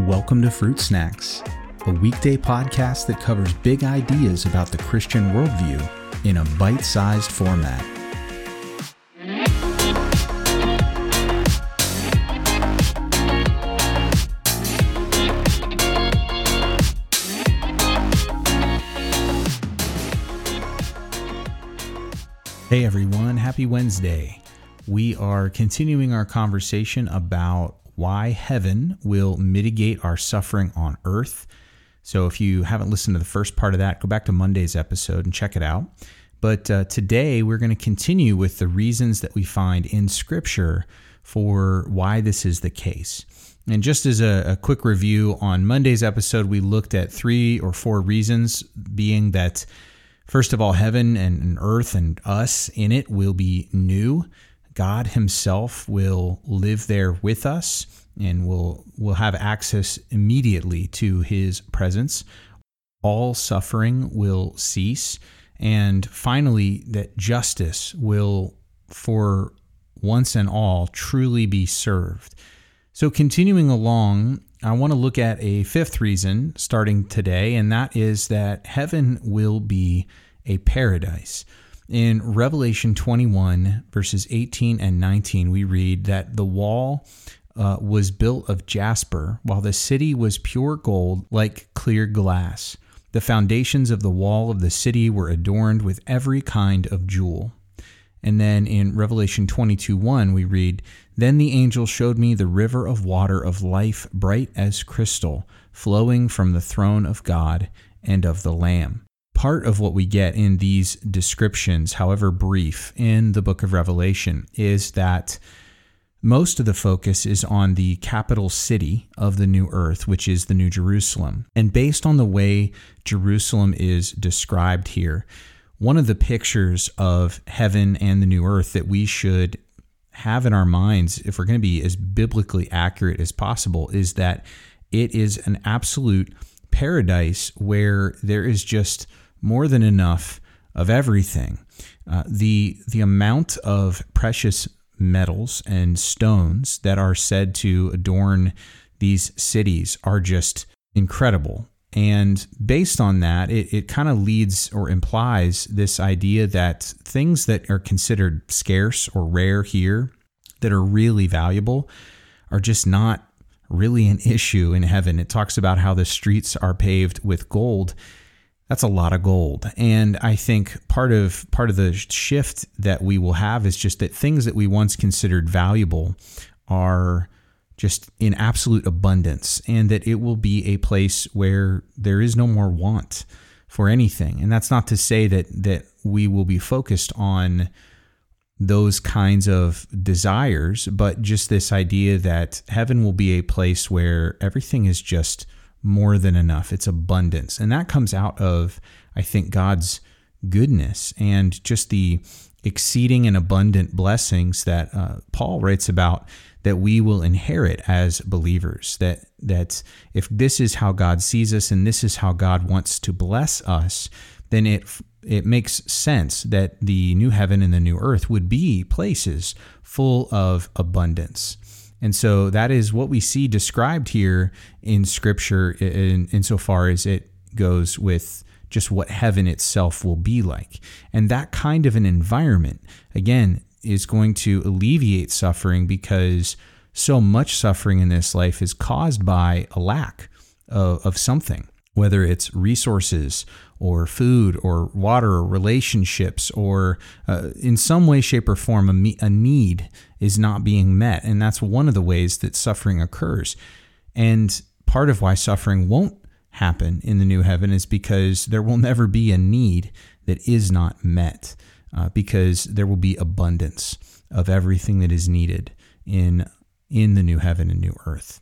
Welcome to Fruit Snacks, a weekday podcast that covers big ideas about the Christian worldview in a bite sized format. Hey everyone, happy Wednesday. We are continuing our conversation about why heaven will mitigate our suffering on earth. So, if you haven't listened to the first part of that, go back to Monday's episode and check it out. But uh, today we're going to continue with the reasons that we find in Scripture for why this is the case. And just as a, a quick review, on Monday's episode, we looked at three or four reasons, being that, first of all, heaven and earth and us in it will be new. God Himself will live there with us and will will have access immediately to His presence. All suffering will cease, and finally, that justice will, for once and all, truly be served. So, continuing along, I want to look at a fifth reason starting today, and that is that heaven will be a paradise. In Revelation 21, verses 18 and 19, we read that the wall uh, was built of jasper, while the city was pure gold like clear glass. The foundations of the wall of the city were adorned with every kind of jewel. And then in Revelation 22 1, we read, Then the angel showed me the river of water of life, bright as crystal, flowing from the throne of God and of the Lamb part of what we get in these descriptions, however brief, in the book of Revelation is that most of the focus is on the capital city of the new earth, which is the New Jerusalem. And based on the way Jerusalem is described here, one of the pictures of heaven and the new earth that we should have in our minds, if we're going to be as biblically accurate as possible, is that it is an absolute paradise where there is just more than enough of everything. Uh, the the amount of precious metals and stones that are said to adorn these cities are just incredible. And based on that, it, it kind of leads or implies this idea that things that are considered scarce or rare here, that are really valuable, are just not really an issue in heaven. It talks about how the streets are paved with gold that's a lot of gold. And I think part of part of the shift that we will have is just that things that we once considered valuable are just in absolute abundance and that it will be a place where there is no more want for anything. And that's not to say that that we will be focused on those kinds of desires, but just this idea that heaven will be a place where everything is just more than enough. It's abundance. And that comes out of, I think, God's goodness and just the exceeding and abundant blessings that uh, Paul writes about that we will inherit as believers. That that if this is how God sees us and this is how God wants to bless us, then it it makes sense that the new heaven and the new earth would be places full of abundance. And so that is what we see described here in Scripture, in, insofar as it goes with just what heaven itself will be like. And that kind of an environment, again, is going to alleviate suffering because so much suffering in this life is caused by a lack of, of something, whether it's resources or food or water or relationships or uh, in some way, shape, or form, a, me- a need is not being met. And that's one of the ways that suffering occurs. And part of why suffering won't happen in the new heaven is because there will never be a need that is not met, uh, because there will be abundance of everything that is needed in in the new heaven and new earth.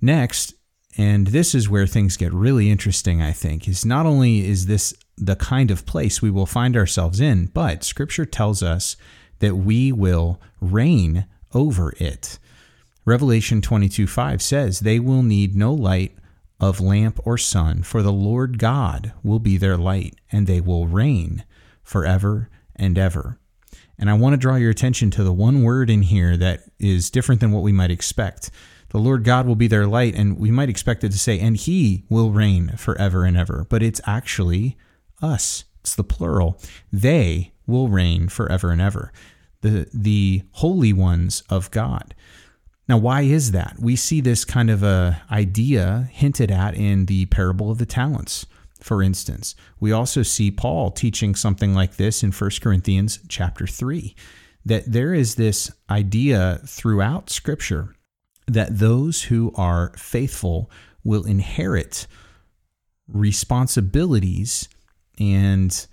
Next, and this is where things get really interesting, I think, is not only is this the kind of place we will find ourselves in, but scripture tells us that we will reign over it. Revelation 22 5 says, They will need no light of lamp or sun, for the Lord God will be their light, and they will reign forever and ever. And I want to draw your attention to the one word in here that is different than what we might expect. The Lord God will be their light, and we might expect it to say, and he will reign forever and ever. But it's actually us. It's the plural. They will reign forever and ever. The, the holy ones of God. Now, why is that? We see this kind of a idea hinted at in the parable of the talents, for instance. We also see Paul teaching something like this in 1 Corinthians chapter 3, that there is this idea throughout Scripture that those who are faithful will inherit responsibilities and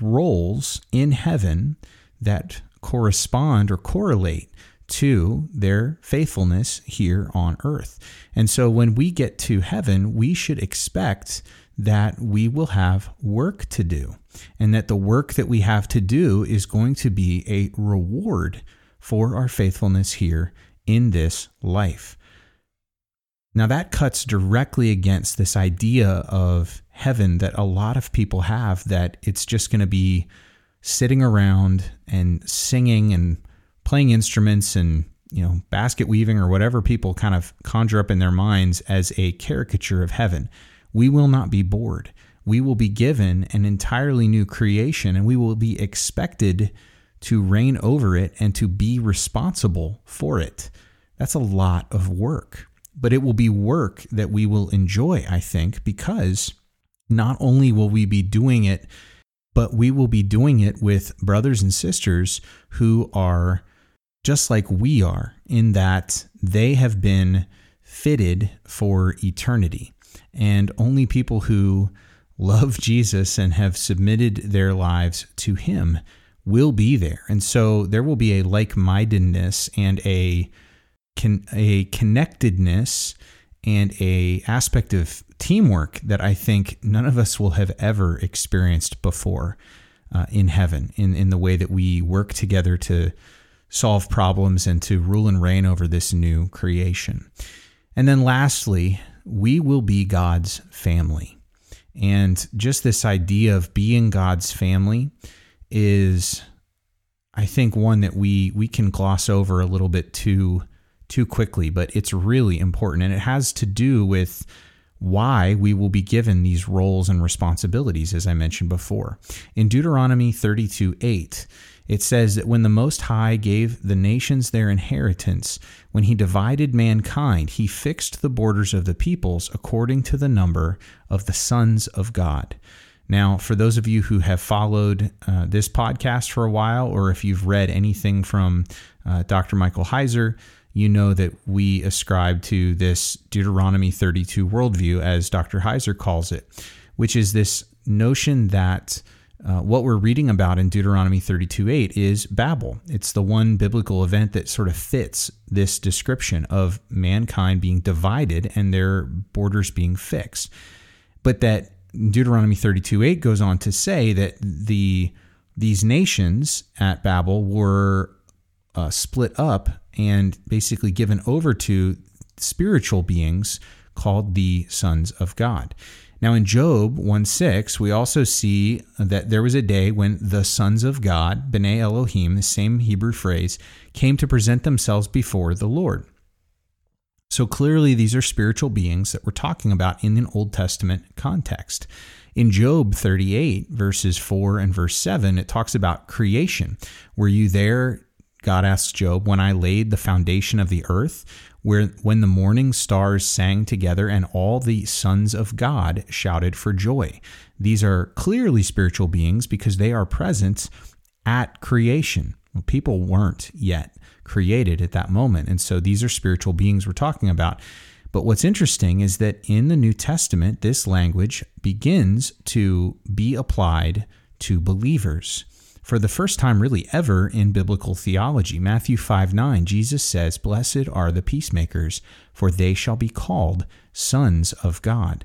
roles in heaven that correspond or correlate to their faithfulness here on earth. And so when we get to heaven, we should expect that we will have work to do, and that the work that we have to do is going to be a reward for our faithfulness here in this life. Now, that cuts directly against this idea of heaven that a lot of people have that it's just going to be sitting around and singing and playing instruments and you know basket weaving or whatever people kind of conjure up in their minds as a caricature of heaven we will not be bored we will be given an entirely new creation and we will be expected to reign over it and to be responsible for it that's a lot of work but it will be work that we will enjoy i think because not only will we be doing it but we will be doing it with brothers and sisters who are just like we are, in that they have been fitted for eternity. And only people who love Jesus and have submitted their lives to Him will be there. And so there will be a like mindedness and a, a connectedness and a aspect of teamwork that I think none of us will have ever experienced before uh, in heaven in, in the way that we work together to solve problems and to rule and reign over this new creation. And then lastly, we will be God's family. And just this idea of being God's family is I think one that we we can gloss over a little bit too too quickly, but it's really important and it has to do with why we will be given these roles and responsibilities as I mentioned before. In Deuteronomy 32 8, it says that when the Most High gave the nations their inheritance, when he divided mankind, he fixed the borders of the peoples according to the number of the sons of God. Now, for those of you who have followed uh, this podcast for a while, or if you've read anything from uh, Dr. Michael Heiser, you know that we ascribe to this Deuteronomy 32 worldview, as Dr. Heiser calls it, which is this notion that uh, what we're reading about in Deuteronomy 32:8 is Babel. It's the one biblical event that sort of fits this description of mankind being divided and their borders being fixed. But that Deuteronomy 32:8 goes on to say that the these nations at Babel were uh, split up and basically given over to spiritual beings called the sons of God. Now, in Job 1 6, we also see that there was a day when the sons of God, B'nai Elohim, the same Hebrew phrase, came to present themselves before the Lord. So clearly, these are spiritual beings that we're talking about in an Old Testament context. In Job 38, verses 4 and verse 7, it talks about creation. Were you there, God asks Job, when I laid the foundation of the earth? where when the morning stars sang together and all the sons of God shouted for joy. These are clearly spiritual beings because they are present at creation. People weren't yet created at that moment. And so these are spiritual beings we're talking about. But what's interesting is that in the New Testament, this language begins to be applied to believers for the first time, really ever, in biblical theology. Matthew 5 9, Jesus says, Blessed are the peacemakers, for they shall be called sons of God.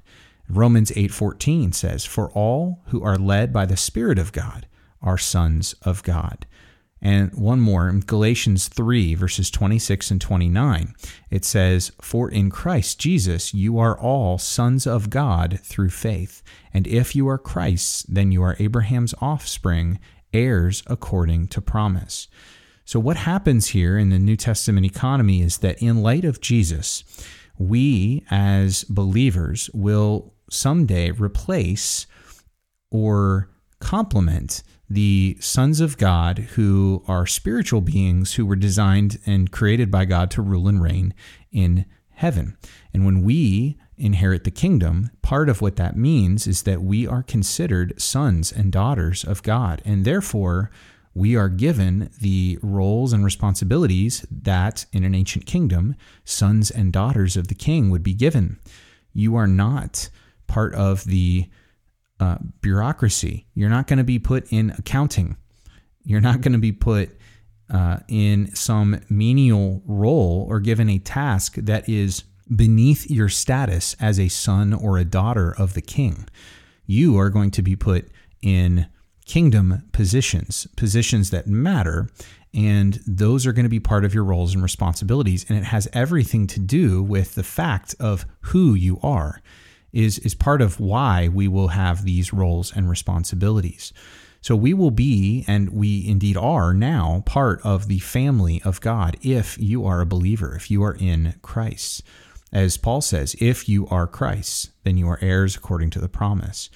Romans 8:14 says, "For all who are led by the Spirit of God are sons of God." And one more in Galatians 3, verses 26 and 29, it says, For in Christ Jesus you are all sons of God through faith. And if you are Christ's, then you are Abraham's offspring heirs according to promise. So, what happens here in the New Testament economy is that in light of Jesus, we as believers will someday replace or complement the sons of God who are spiritual beings who were designed and created by God to rule and reign in heaven. And when we inherit the kingdom, part of what that means is that we are considered sons and daughters of God. And therefore, we are given the roles and responsibilities that in an ancient kingdom, sons and daughters of the king would be given. You are not part of the uh, bureaucracy. You're not going to be put in accounting. You're not going to be put uh, in some menial role or given a task that is beneath your status as a son or a daughter of the king. You are going to be put in kingdom positions, positions that matter, and those are going to be part of your roles and responsibilities. And it has everything to do with the fact of who you are is, is part of why we will have these roles and responsibilities. So we will be, and we indeed are now, part of the family of God if you are a believer, if you are in Christ. As Paul says, if you are Christ, then you are heirs according to the promise.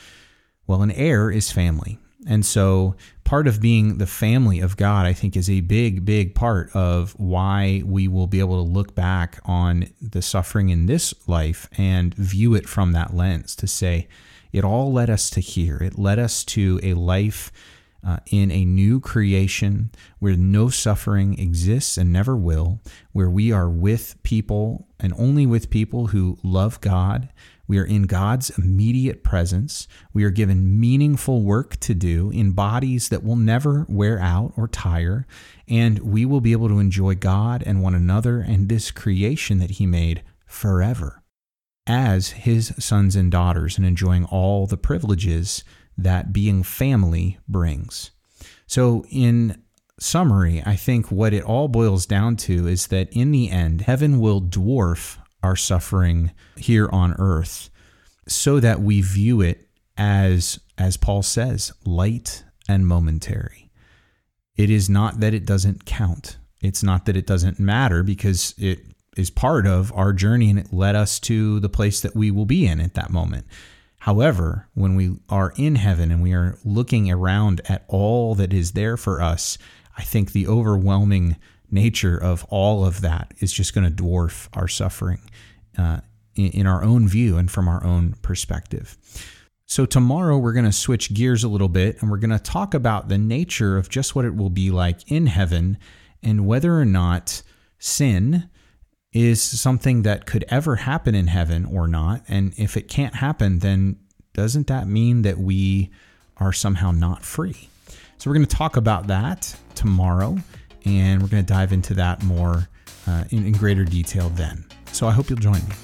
Well, an heir is family. And so part of being the family of God, I think, is a big, big part of why we will be able to look back on the suffering in this life and view it from that lens to say, it all led us to here. It led us to a life uh, in a new creation where no suffering exists and never will, where we are with people and only with people who love God we are in God's immediate presence. We are given meaningful work to do in bodies that will never wear out or tire. And we will be able to enjoy God and one another and this creation that He made forever as His sons and daughters and enjoying all the privileges that being family brings. So, in summary, I think what it all boils down to is that in the end, heaven will dwarf our suffering here on earth so that we view it as as Paul says light and momentary. It is not that it doesn't count. It's not that it doesn't matter because it is part of our journey and it led us to the place that we will be in at that moment. However when we are in heaven and we are looking around at all that is there for us i think the overwhelming nature of all of that is just going to dwarf our suffering uh, in, in our own view and from our own perspective. So, tomorrow we're going to switch gears a little bit and we're going to talk about the nature of just what it will be like in heaven and whether or not sin is something that could ever happen in heaven or not. And if it can't happen, then doesn't that mean that we are somehow not free? So, we're going to talk about that tomorrow and we're going to dive into that more uh, in, in greater detail then. So I hope you'll join me.